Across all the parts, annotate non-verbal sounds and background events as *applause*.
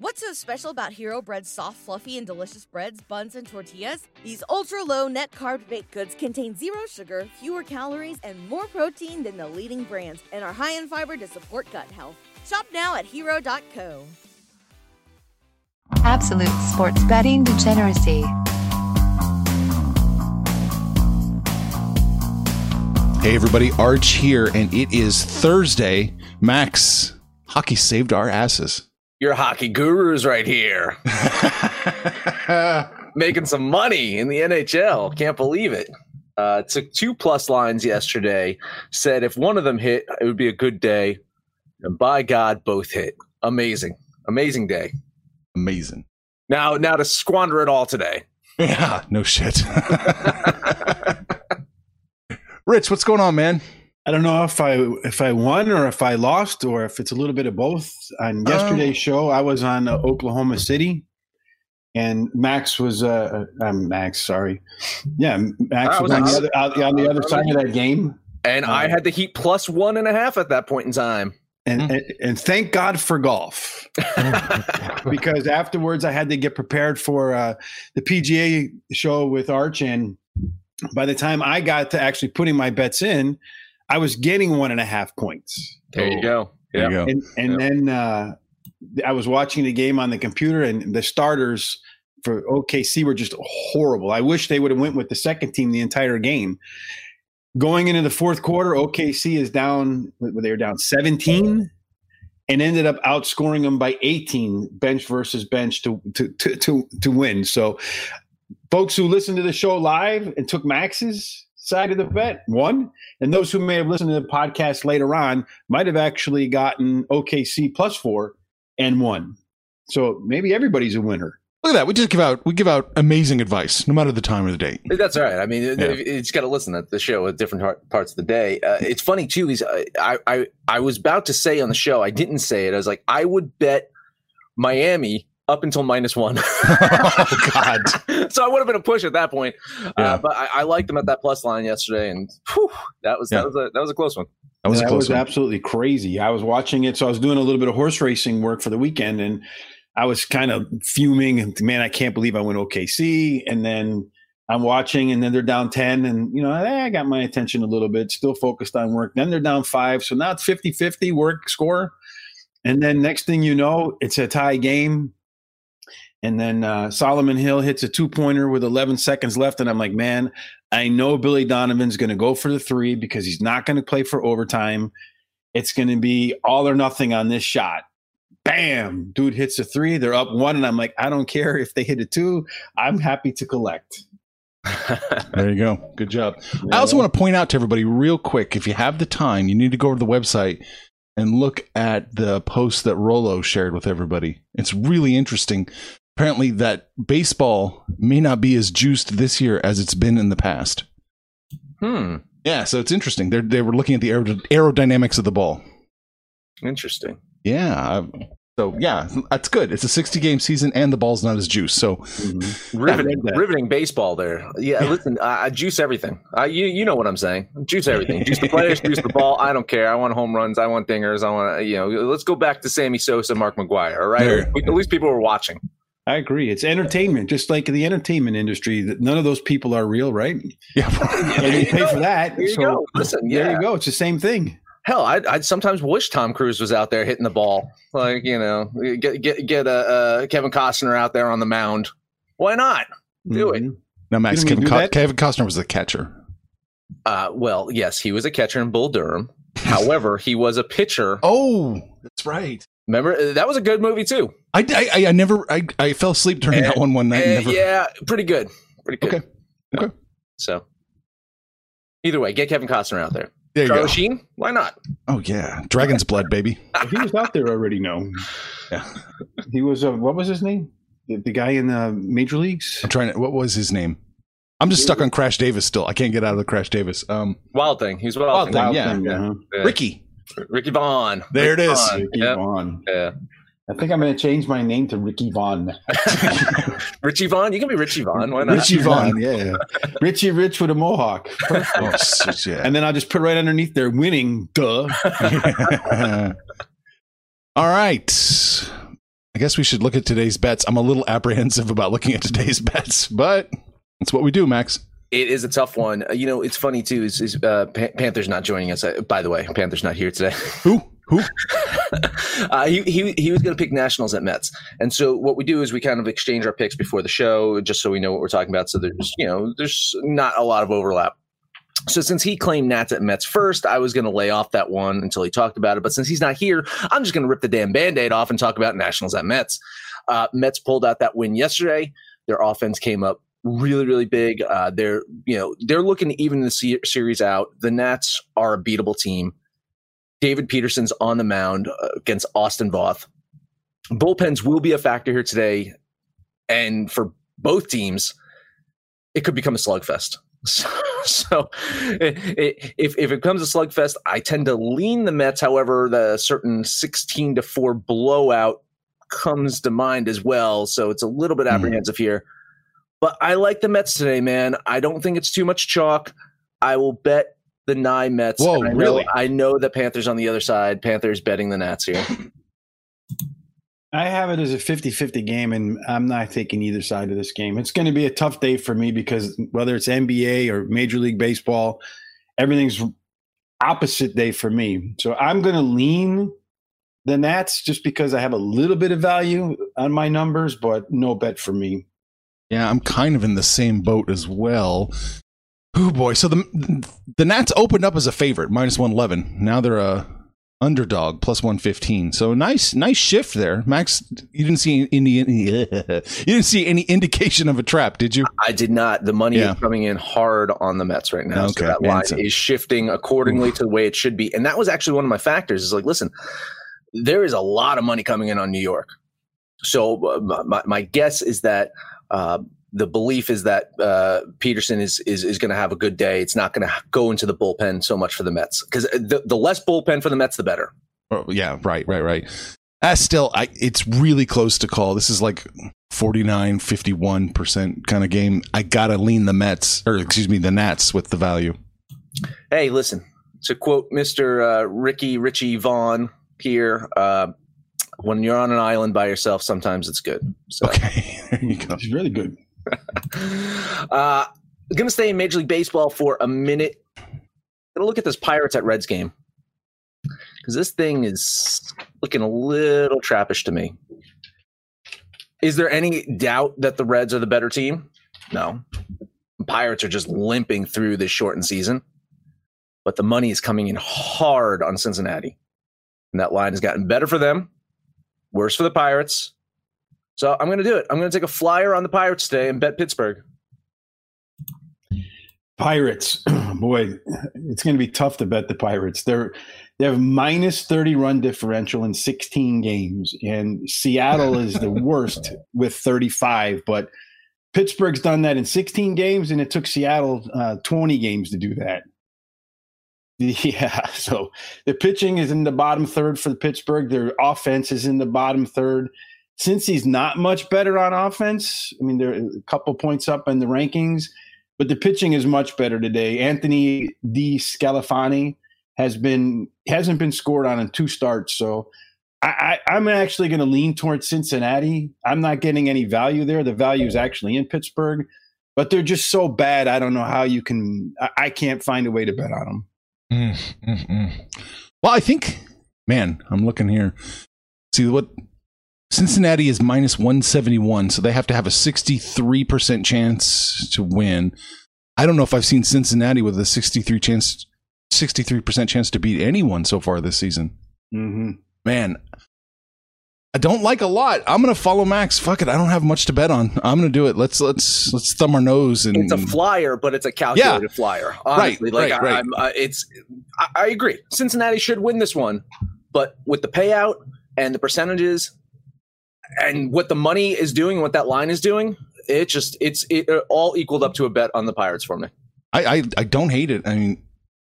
What's so special about Hero Bread's soft, fluffy, and delicious breads, buns, and tortillas? These ultra low net carb baked goods contain zero sugar, fewer calories, and more protein than the leading brands, and are high in fiber to support gut health. Shop now at hero.co. Absolute sports betting degeneracy. Hey everybody, Arch here, and it is Thursday. Max, hockey saved our asses. Your hockey gurus right here. *laughs* Making some money in the NHL. Can't believe it. Uh, took two plus lines yesterday. Said if one of them hit, it would be a good day. And by God, both hit. Amazing. Amazing day. Amazing. Now, now to squander it all today. Yeah, no shit. *laughs* Rich, what's going on, man? I don't know if I if I won or if I lost or if it's a little bit of both. On yesterday's show, I was on uh, Oklahoma City, and Max was uh, uh Max. Sorry, yeah, Max was, was on the other out, on the other side of that game, And I had the Heat plus one and a half at that point in time. and and, and thank God for golf *laughs* because afterwards I had to get prepared for uh, the PGA show with Arch, and by the time I got to actually putting my bets in, I was getting one and a half points. There you go. There you go. and and Yep. then uh, I was watching the game on the computer, and the starters for OKC were just horrible. I wish they would have went with the second team the entire game. Going into the fourth quarter, OKC is down. They were down seventeen, and ended up outscoring them by eighteen, bench versus bench to to to to, to win. So, folks who listened to the show live and took Max's side of the bet won, and those who may have listened to the podcast later on might have actually gotten OKC plus four and won. So maybe everybody's a winner. Look at that. We just give out we give out amazing advice, no matter the time or the date. That's all right. I mean, Yeah. you just got to listen to the show at different parts of the day. Uh, it's funny too. Is I, I I was about to say on the show, I didn't say it. I was like, I would bet Miami up until minus one. *laughs* *laughs* oh God. so I would have been a push at that point. Yeah. Uh, but I, I liked them at that plus line yesterday, and whew, that was Yeah. that was a that was a close one. That was that was one. absolutely crazy. I was watching it, so I was doing a little bit of horse racing work for the weekend, and I was kind of fuming. And man, I can't believe I went OKC. And then I'm watching, and then they're down ten, and you know, eh, I got my attention a little bit. Still focused on work. Then they're down five, so now it's 50-50 work score. And then next thing you know, it's a tie game. And then uh, Solomon Hill hits a two pointer with 11 seconds left. And I'm like, man, I know Billy Donovan's going to go for the three because he's not going to play for overtime. It's going to be all or nothing on this shot. Bam! Dude hits a three. They're up one. And I'm like, I don't care if they hit a two. I'm happy to collect. *laughs* There you go. Good job. I also want to point out to everybody real quick if you have the time, you need to go to the website and look at the post that Rolo shared with everybody. It's really interesting. Apparently, that baseball may not be as juiced this year as it's been in the past. Hmm. Yeah, so it's interesting. They they were looking at the aerod- aerodynamics of the ball. Interesting. Yeah, So yeah, that's good. It's a 60 game season, and the ball's not as juice. So Mhm. Riveting, riveting baseball there. Yeah, listen, I, I juice everything. I, you, you know what I'm saying. Juice *laughs* everything. Juice the players, juice the ball. I don't care. I want home runs. I want dingers. I want, you know, let's go back to Sammy Sosa, Mark McGwire. All right. There. At least people were watching. I agree. It's entertainment, just like the entertainment industry. That none of those people are real, right? yeah, *laughs* And you pay for that. There you so go. Listen, there you go. It's the same thing. Hell, I'd, I'd sometimes wish Tom Cruise was out there hitting the ball. Like, you know, get get get a, uh Kevin Costner out there on the mound. Why not? Do it. Mhm. now Max Kevin, Co- Kevin Costner was the catcher. Uh, well, yes, he was a catcher in Bull Durham. However, he was a pitcher. Oh, that's right. Remember, uh, that was a good movie too. I, I, I never I, I fell asleep during that one one night. and Uh, never, yeah, pretty good. Pretty good. Okay. Okay. So, either way, get Kevin Costner out there. There you Charlie go. Sheen, why not? Oh yeah, Dragon's Blood, baby. He was out there already. No, Yeah. he was. Uh, what was his name? The, the guy in the major leagues. I'm trying to. What was his name? I'm just stuck on Crash Davis still. I can't get out of the Crash Davis. Um, Wild Thing. He's Wild, Wild Thing. Thing, Wild yeah. thing, uh-huh. Yeah. Ricky. Ricky Vaughn. There Ricky it is. Vaughn. Ricky Yep. Vaughn. Yeah. I think I'm going to change my name to Ricky Vaughn. *laughs* Richie Vaughn. You can be Richie Vaughn. Why not? Richie *laughs* Vaughn. yeah. Richie Rich with a mohawk. Oh, shit, yeah. And then I'll just put right underneath there, winning. Duh. *laughs* All right. I guess we should look at today's bets. I'm a little apprehensive about looking at today's bets, but that's what we do, Max. It is a tough one. Uh, You know, it's funny too. Is, is uh, Pan- Panther's not joining us? Uh, by the way, Panther's not here today. *laughs* Who? Who? *laughs* uh, he, he he was going to pick Nationals at Mets, and so what we do is we kind of exchange our picks before the show, just so we know what we're talking about. So there's you know there's not a lot of overlap. So since he claimed Nats at Mets first, I was going to lay off that one until he talked about it. But since he's not here, I'm just going to rip the damn band-aid off and talk about Nationals at Mets. Uh, Mets pulled out that win yesterday. Their offense came up really, really big. Uh, they're you know they're looking to even the se- series out. The Nats are a beatable team. David Peterson's on the mound uh, against Austin Voth. Bullpens will be a factor here today, and for both teams, it could become a slugfest. *laughs* So, so if if it comes a slugfest, I tend to lean the Mets. However, the certain sixteen to four blowout comes to mind as well. So it's a little bit Hmm. apprehensive here. But I like the Mets today, man. I don't think it's too much chalk. I will bet the nine Mets. Whoa, And I know, really? I know that Panthers on the other side. Panthers betting the Nats here. I have it as a 50 50 game, and I'm not taking either side of this game. It's going to be a tough day for me because whether it's NBA or Major League Baseball, everything's opposite day for me. So I'm going to lean the Nats just because I have a little bit of value on my numbers, but no bet for me. Yeah, I'm kind of in the same boat as well. Oh boy, so the the Nats opened up as a favorite, minus 111. Now they're a underdog, plus 115. So nice nice shift there. Max, you didn't see any *laughs* you didn't see any indication of a trap, did you? I did not. The money Yeah. is coming in hard on the Mets right now. Okay, so that line so- is shifting accordingly to the way it should be. And that was actually one of my factors is like, listen, there is a lot of money coming in on New York. So uh, my, my guess is that uh, the belief is that uh, Peterson is is, is going to have a good day. It's not going to go into the bullpen so much for the Mets because the, the less bullpen for the Mets, the better. Oh, yeah, right, right, right. Uh, still, I, it's really close to call. This is like 49, 51% kind of game. I got to lean the Mets, or excuse me, the Nats with the value. Hey, listen, to quote Mr. Uh, Ricky Richie Vaughn here, uh, when you're on an island by yourself, sometimes it's good. So, Okay, *laughs* there you go. It's really good. *laughs* uh, going to stay in Major League Baseball for a minute. Going to look at this Pirates at Reds game because this thing is looking a little trappish to me. Is there any doubt that the Reds are the better team? No. Pirates are just limping through this shortened season, but the money is coming in hard on Cincinnati. And that line has gotten better for them, worse for the Pirates. So I'm going to do it. I'm going to take a flyer on the Pirates today and bet Pittsburgh. Pirates, *clears throat* boy, it's going to be tough to bet the Pirates. They're they have minus thirty run differential in sixteen games, and Seattle is the *laughs* worst with thirty five. But Pittsburgh's done that in sixteen games, and it took Seattle uh, twenty games to do that. *laughs* Yeah. So the pitching is in the bottom third for Pittsburgh. Their offense is in the bottom third. Since he's not much better on offense, I mean, they're a couple points up in the rankings, but the pitching is much better today. Anthony D. DeSclafani has been hasn't been scored on in two starts, so I, I, am actually going to lean towards Cincinnati. I'm not getting any value there. The value is actually in Pittsburgh, but they're just so bad. I don't know how you can. I, I can't find a way to bet on them. Mm, mm, mm. Well, I think, man, I'm looking here. See what Cincinnati is minus 171, so they have to have a 63% chance to win. I don't know if I've seen Cincinnati with a 63 chance, 63% chance to beat anyone so far this season. Mm-hmm. Man, I don't like a lot. I'm gonna follow Max. Fuck it. I don't have much to bet on. I'm gonna do it. Let's let's let's thumb our nose and. It's a flyer, but it's a calculated yeah. flyer. Honestly, right, like right, right. I, uh, it's. I, I agree. Cincinnati should win this one, but with the payout and the percentages, and what the money is doing, what that line is doing, it just it's it all equaled up to a bet on the Pirates for me. I I, I don't hate it. I mean,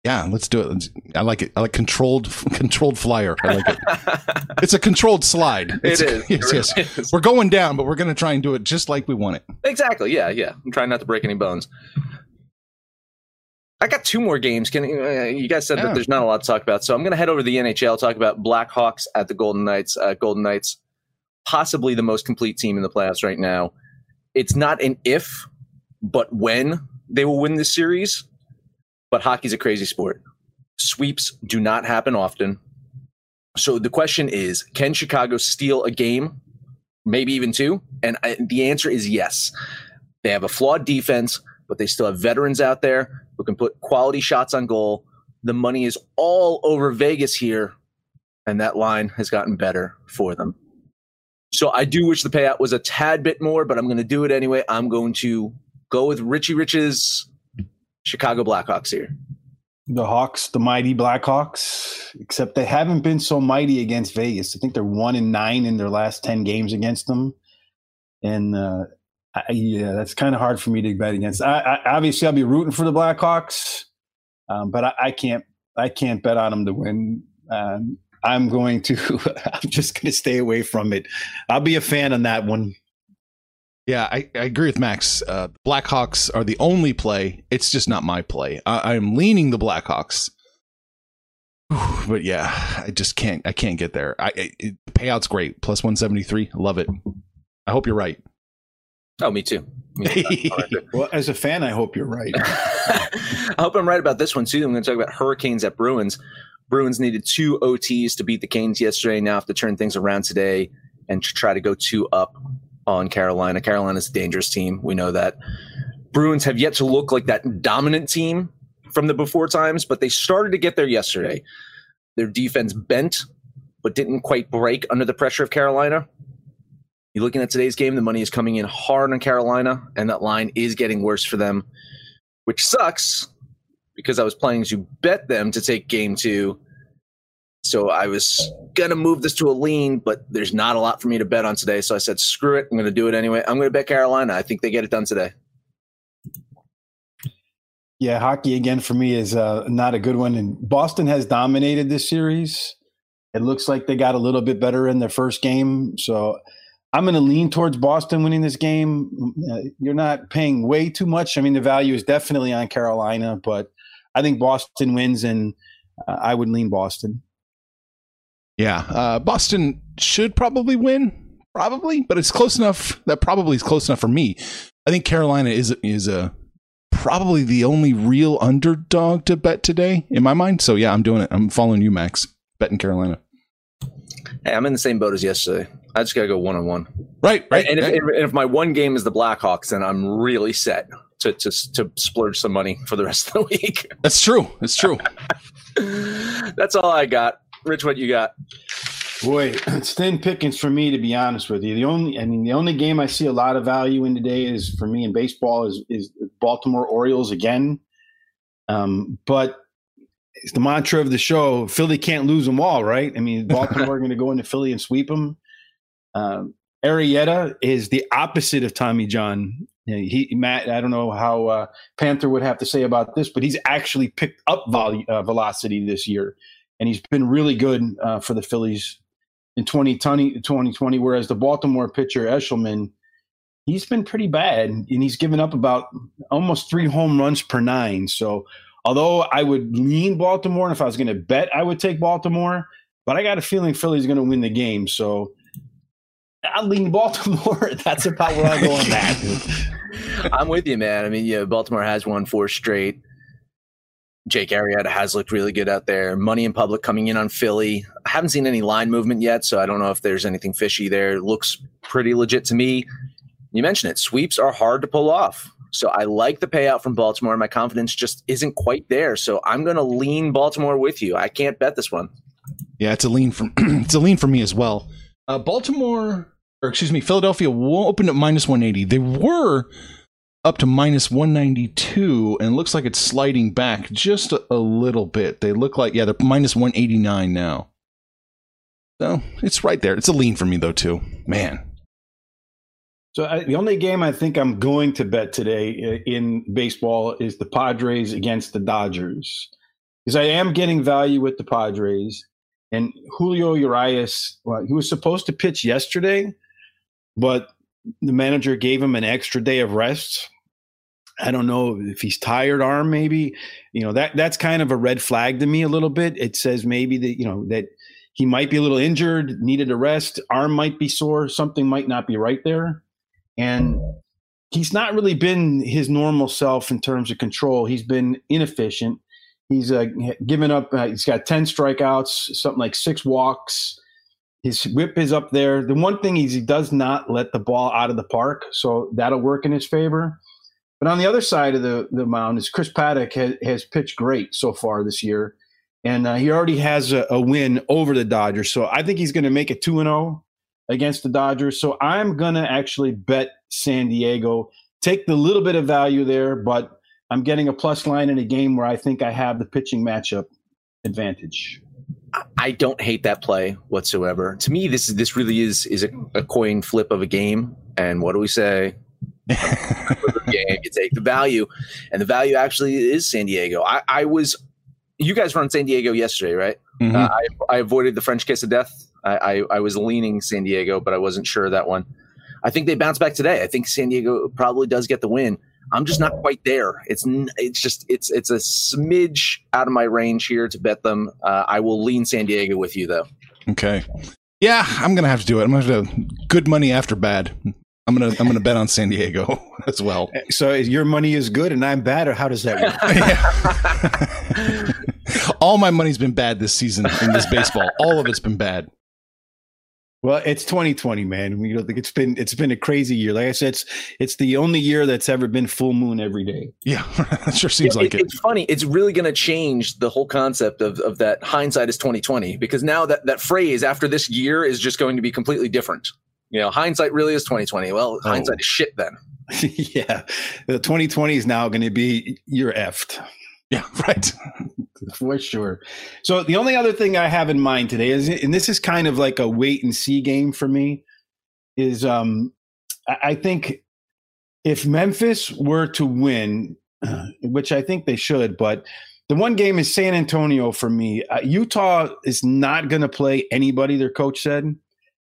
yeah, let's do it. I like it. I like controlled *laughs* controlled flyer. I like it. *laughs* it's a controlled slide. It's, it is. *laughs* Yes, yes. Is. We're going down, but we're going to try and do it just like we want it. Exactly. Yeah, yeah. I'm trying not to break any bones. I got two more games. Can uh, you guys said yeah. that there's not a lot to talk about, so I'm going to head over to the NHL. Talk about Blackhawks at the Golden Knights. Uh, Golden Knights, possibly the most complete team in the playoffs right now. It's not an if, but when they will win this series but hockey's a crazy sport. Sweeps do not happen often. So the question is can Chicago steal a game, maybe even two? And I, the answer is yes. They have a flawed defense, but they still have veterans out there who can put quality shots on goal. The money is all over Vegas here, and that line has gotten better for them. So I do wish the payout was a tad bit more, but I'm going to do it anyway. I'm going to go with Richie Rich's Chicago Blackhawks here. The Hawks, the mighty Blackhawks, except they haven't been so mighty against Vegas. I think they're one and nine in their last ten games against them, and uh, I, yeah, that's kind of hard for me to bet against. I, I, obviously, I'll be rooting for the Blackhawks, um, but I, I, can't. I can't bet on them to win. Um, I'm going to. *laughs* I'm just going to stay away from it. I'll be a fan on that one. Yeah, I, I agree with Max. Uh, Blackhawks are the only play. It's just not my play. I, am leaning the Blackhawks, but yeah, I just can't. I can't get there. I it, payout's great. Plus one seventy three. Love it. I hope you're right. Oh, me too. Me too. *laughs* well, as a fan, I hope you're right. *laughs* I hope I'm right about this one too. I'm going to talk about Hurricanes at Bruins. Bruins needed two OTs to beat the Canes yesterday. Now have to turn things around today and try to go two up on Carolina. Carolina's a dangerous team. We know that. Bruins have yet to look like that dominant team from the before times, but they started to get there yesterday. Their defense bent, but didn't quite break under the pressure of Carolina. You're looking at today's game, the money is coming in hard on Carolina, and that line is getting worse for them, which sucks because I was planning to bet them to take game two so I was gonna move this to a lean, but there's not a lot for me to bet on today. So I said, screw it. I'm gonna do it anyway. I'm gonna bet Carolina. I think they get it done today. Yeah, hockey again for me is uh, not a good one. And Boston has dominated this series. It looks like they got a little bit better in their first game. So I'm going to lean towards Boston winning this game. Uh, you're not paying way too much. I mean, the value is definitely on Carolina, but I think Boston wins, and uh, I would lean Boston. Yeah, uh, Boston should probably win, probably, but it's close enough. That probably is close enough for me. I think Carolina is is a probably the only real underdog to bet today in my mind. So yeah, I'm doing it. I'm following you, Max. Betting Carolina. Hey, I'm in the same boat as yesterday. I just gotta go one on one. Right, right. And if, right. and if my one game is the Blackhawks, then I'm really set to to to splurge some money for the rest of the *laughs* week. That's true. That's true. That's all I got. Rich, what you got? Boy, *clears throat* it's thin pickings for me to be honest with you. The only, I mean, the only game I see a lot of value in today is for me in baseball is is Baltimore Orioles again. Um, but it's the mantra of the show: Philly can't lose them all, right? I mean, *laughs* Baltimore are going to go into Philly and sweep them. Um, Arrieta is the opposite of Tommy John. he Matt, I don't know how uh, Panther would have to say about this, but he's actually picked up vol- uh, velocity this year, and he's been really good uh, for the Phillies in 2020, 2020. Whereas the Baltimore pitcher Eshelman, he's been pretty bad, and he's given up about almost three home runs per nine. So, although I would lean Baltimore, and if I was going to bet, I would take Baltimore. But I got a feeling Philly's going to win the game. So I lean Baltimore. *laughs* That's about where I go on that. *laughs* I'm with you, man. I mean, yeah, Baltimore has won four straight. Jake Arrieta has looked really good out there. Money in public coming in on Philly. I haven't seen any line movement yet, so I don't know if there's anything fishy there. Looks pretty legit to me. You mentioned it. Sweeps are hard to pull off. So I like the payout from Baltimore. My confidence just isn't quite there. So I'm going to lean Baltimore with you. I can't bet this one. Yeah, it's a lean from *clears throat* it's a lean for me as well. Uh, Baltimore, or excuse me, Philadelphia opened at minus 180. They were up to minus 192, and looks like it's sliding back just a, a little bit. They look like, yeah, they're minus 189 now. So it's right there. It's a lean for me, though, too. Man. So I, the only game I think I'm going to bet today uh, in baseball is the Padres against the Dodgers. Because I am getting value with the Padres. And Julio Urias, well, he was supposed to pitch yesterday, but the manager gave him an extra day of rest. I don't know if he's tired arm, maybe. You know, that that's kind of a red flag to me a little bit. It says maybe that, you know, that he might be a little injured, needed a rest, arm might be sore, something might not be right there. And he's not really been his normal self in terms of control. He's been inefficient. He's uh, given up. Uh, he's got ten strikeouts, something like six walks. His whip is up there. The one thing is he does not let the ball out of the park, so that'll work in his favor. But on the other side of the, the mound is Chris Paddack has, has pitched great so far this year, and uh, he already has a, a, win over the Dodgers. So I think he's going to make it two and zero oh against the Dodgers. So I'm going to actually bet San Diego, take the little bit of value there, but I'm getting a plus line in a game where I think I have the pitching matchup advantage. I don't hate that play whatsoever. To me, this is this really is is a, a coin flip of a game. And what do we say? *laughs* game, you take the value, and the value actually is San Diego. I, I was, you guys were on San Diego yesterday, right? Mm-hmm. Uh, I, I, avoided the French kiss of death. I, I, I was leaning San Diego, but I wasn't sure that one. I think they bounce back today. I think San Diego probably does get the win. I'm just not quite there. It's it's just it's it's a smidge out of my range here to bet them. Uh, I will lean San Diego with you though. Okay. Yeah, I'm gonna have to do it. I'm gonna have to good money after bad. I'm gonna I'm gonna bet on San Diego *laughs* as well. Eh, so your money is good and I'm bad, or how does that work? *laughs* *laughs* All my money's been bad this season in this baseball. All of it's been bad. Well, it's 2020, man. You know, it's been it's been a crazy year. Like I said, it's it's the only year that's ever been full moon every day. Yeah, it sure seems like it, it. It's funny. It's really going to change the whole concept of of that hindsight is 2020 because now that that phrase after this year is just going to be completely different. You know, hindsight really is 2020. Well, oh. hindsight is shit then. *laughs* yeah, the 2020 is now going to be you're effed. Yeah, *laughs* right. For sure. So the only other thing I have in mind today is, and this is kind of like a wait and see game for me, is um, I think if Memphis were to win, *clears throat* which I think they should, but the one game is San Antonio for me. Uh, Utah is not going to play anybody. Their coach said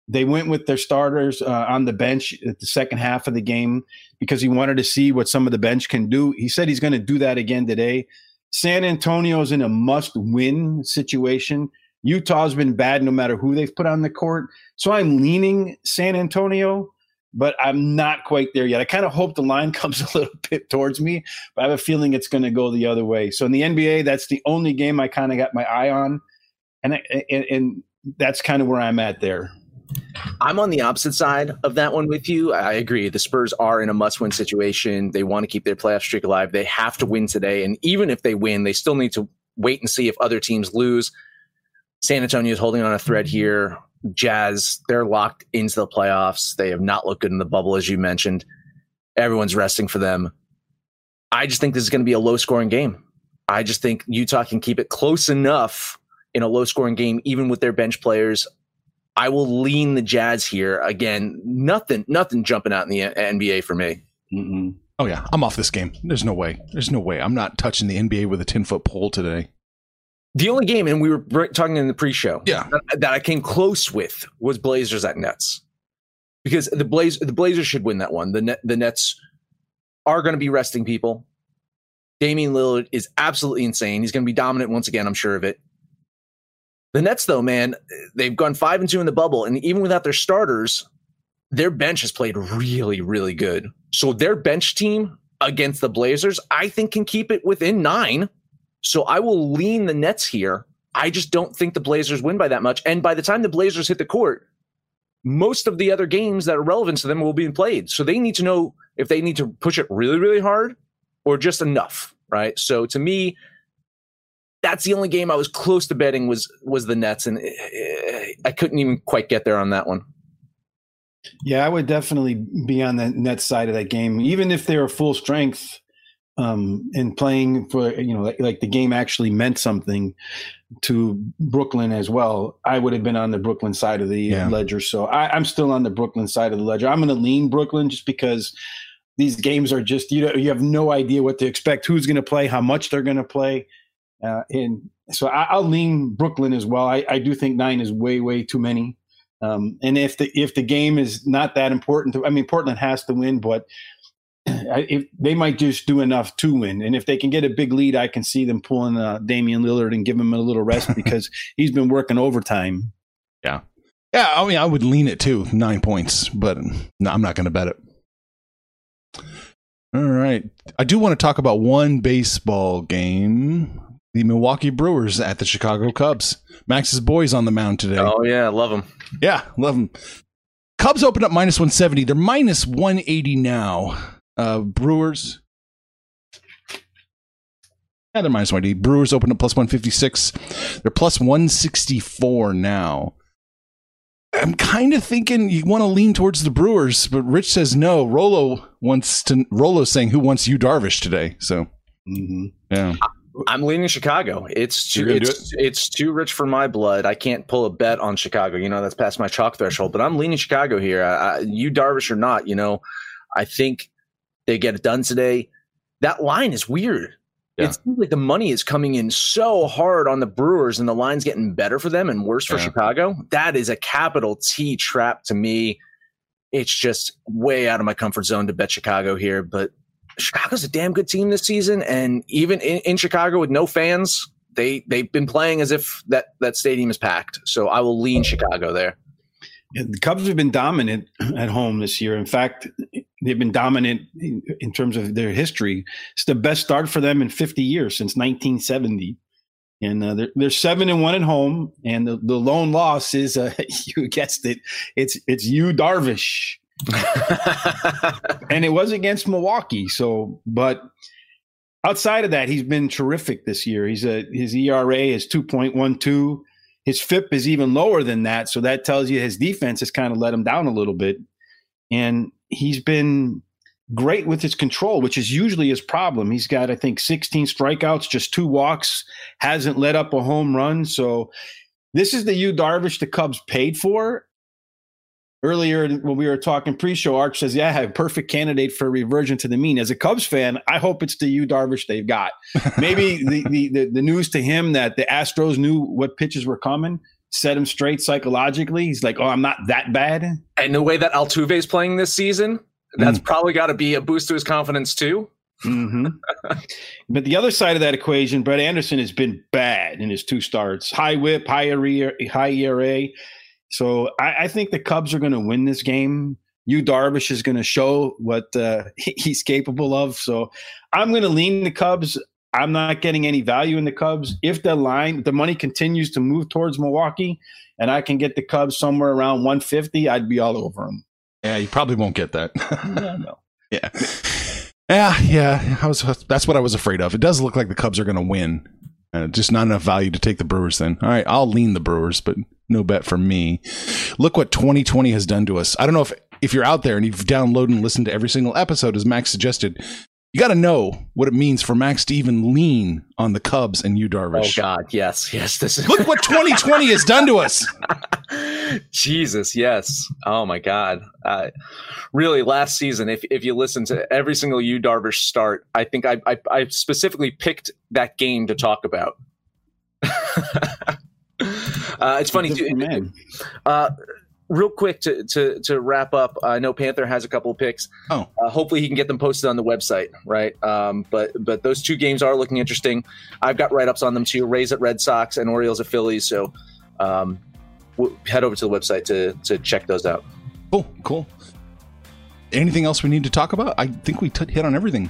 they went with their starters uh, on the bench at the second half of the game because he wanted to see what some of the bench can do. He said he's going to do that again today. San Antonio's in a must win situation. Utah's been bad no matter who they've put on the court. So I'm leaning San Antonio, but I'm not quite there yet. I kind of hope the line *laughs* comes a little bit towards me, but I have a feeling it's going to go the other way. So in the NBA, that's the only game I kind of got my eye on. And, and, and that's kind of where I'm at there. I'm on the opposite side of that one with you. I agree. The Spurs are in a must win situation. They want to keep their playoff streak alive. They have to win today. And even if they win, they still need to wait and see if other teams lose. San Antonio is holding on a thread here. Jazz, they're locked into the playoffs. They have not looked good in the bubble, as you mentioned. Everyone's resting for them. I just think this is going to be a low scoring game. I just think Utah can keep it close enough in a low scoring game, even with their bench players. I will lean the Jazz here again. Nothing, nothing jumping out in the NBA for me. Mm-mm. Oh yeah, I'm off this game. There's no way. There's no way. I'm not touching the NBA with a 10 foot pole today. The only game, and we were talking in the pre-show, Yeah. that, that I came close with was Blazers at Nets, because the Blaze the Blazers should win that one. The net, the Nets are going to be resting people. Damian Lillard is absolutely insane. He's going to be dominant once again. I'm sure of it. The Nets, though, man, they've gone five and two in the bubble, and even without their starters, their bench has played really, really good. So their bench team against the Blazers, I think, can keep it within nine. So I will lean the Nets here. I just don't think the Blazers win by that much. And by the time the Blazers hit the court, most of the other games that are relevant to them will be played. So they need to know if they need to push it really, really hard or just enough, right? So to me, that's the only game I was close to betting was was the Nets, and eh, I couldn't even quite get there on that one. Yeah, I would definitely be on the net side of that game, even if they were full strength um, and playing for you know like, like the game actually meant something to Brooklyn as well. I would have been on the Brooklyn side of the Yeah. ledger, so I, I'm still on the Brooklyn side of the ledger. I'm going to lean Brooklyn just because these games are just you know you have no idea what to expect, who's going to play, how much they're going to play, uh, and so I, I'll lean Brooklyn as well. I, I do think nine is way way too many. Um, and if the if the game is not that important, to, I mean Portland has to win, but I- if they might just do enough to win, and if they can get a big lead, I can see them pulling uh, Damian Lillard and give him a little rest *laughs* because he's been working overtime. Yeah, yeah, I mean, I would lean it too, nine points, but no, I'm not going to bet it. All right. I do want to talk about one baseball game. The Milwaukee Brewers at the Chicago Cubs. Max's boys on the mound today. Oh yeah, love them. Yeah, love them. Cubs open up minus 170. They're minus 180 now. Uh, Brewers. Yeah, they're minus 180. Brewers open up plus 156. They're plus 164 now. I'm kind of thinking you want to lean towards the Brewers, but Rich says no. Rolo wants to. Rolo's saying who wants Yu Darvish today. So Mm-hmm. yeah, I'm leaning Chicago. It's too it's, it's too rich for my blood. I can't pull a bet on Chicago. You know that's past my chalk threshold. But I'm leaning Chicago here. I, I, Yu Darvish or not, you know, I think they get it done today. That line is weird. Yeah. It seems like the money is coming in so hard on the Brewers, and the line's getting better for them and worse for Yeah. Chicago. That is a capital T trap to me. It's just way out of my comfort zone to bet Chicago here, but Chicago's a damn good team this season, and even in, in Chicago with no fans, they they've been playing as if that that stadium is packed. So I will lean Chicago there. The Cubs have been dominant at home this year. In fact, they've been dominant in, in terms of their history. It's the best start for them in 50 years since 1970. And uh, they're, they're seven and one at home. And the, the lone loss is, uh, *laughs* you guessed it, it's it's Yu Darvish, *laughs* and it was against Milwaukee. So, but outside of that, he's been terrific this year. He's a his ERA is 2.12. His FIP is even lower than that. So that tells you his defense has kind of let him down a little bit. And he's been great with his control, which is usually his problem. He's got, I think, 16 strikeouts, just two walks, hasn't let up a home run. So this is the Yu Darvish the Cubs paid for. Earlier, when we were talking pre-show, Arch says, "Yeah, I have a perfect candidate for reversion to the mean." As a Cubs fan, I hope it's the Yu Darvish they've got. *laughs* Maybe the, the, the the news to him that the Astros knew what pitches were coming set him straight psychologically. He's like, "Oh, I'm not that bad." and the way that Altuve is playing this season, that's probably got to be a boost to his confidence too. hmm *laughs* but the other side of that equation, Brett Anderson has been bad in his two starts. High whip, high ERA. High ERA. So I, I think the Cubs are going to win this game. Yu Darvish is going to show what uh, *laughs* he's capable of. So I'm going to lean the Cubs. I'm not getting any value in the Cubs. If the line, the money continues to move towards Milwaukee, and I can get the Cubs somewhere around 150, I'd be all over them. yeah, you probably won't get that. *laughs* Yeah, no. Yeah. Yeah, yeah. I was that's what I was afraid of. It does look like the Cubs are going to win. Uh, just not enough value to take the Brewers then. All right, I'll lean the Brewers, but no bet for me. Look what 2020 has done to us. I don't know if if you're out there and you've downloaded and listened to every single episode as Max suggested, You got to know what it means for Max to even lean on the Cubs and you, Darvish. Oh. God, yes, yes. This is Look what 2020 has done to us. *laughs* Jesus, yes. Oh my God. Uh, really, last season, if if you listen to every single Yu Darvish start, I think I I, I specifically picked that game to talk about. *laughs* uh, it's funny too. Man. Uh, real quick to, to to wrap up, I know Panther has a couple of picks. Oh. Uh, hopefully he can get them posted on the website, right? Um, but but those two games are looking interesting. I've got write ups on them too. Rays at Red Sox and Orioles at Phillies. So um, w- head over to the website to to check those out. Cool, cool. Anything else we need to talk about? I think we t- hit on everything.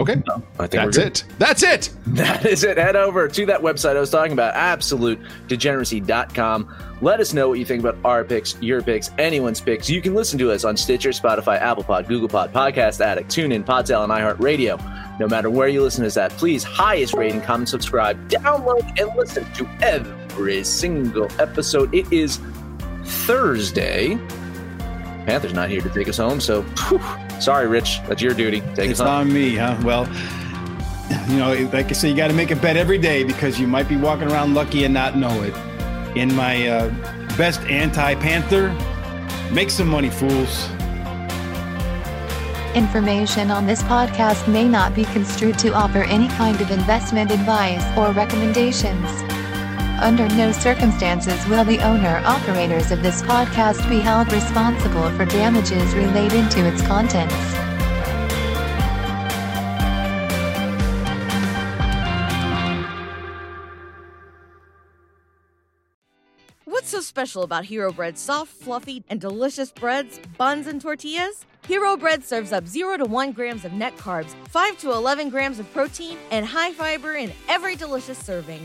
Okay, I think that's it. That's it. That is it. Head over to that website I was talking about, absolutedegeneracy.com. Let us know what you think about our picks, your picks, anyone's picks. You can listen to us on Stitcher, Spotify, Apple Pod, Google Pod, Podcast Addict, TuneIn, Podtail, and iHeartRadio. No matter where you listen to us at, please highest rating, comment, subscribe, download, and listen to every single episode. It is Thursday. Panther's not here to take us home, so whew, sorry, Rich. That's your duty. Take It's us on me, huh? Well, you know, like I say, you got to make a bet every day because you might be walking around lucky and not know it. In my uh, best anti-Panther, make some money, fools. Information on this podcast may not be construed to offer any kind of investment advice or recommendations. Under no circumstances will the owner operators of this podcast be held responsible for damages related to its contents. What's so special about Hero Bread's soft, fluffy, and delicious breads, buns, and tortillas? Hero Bread serves up 0 to 1 grams of net carbs, 5 to 11 grams of protein, and high fiber in every delicious serving.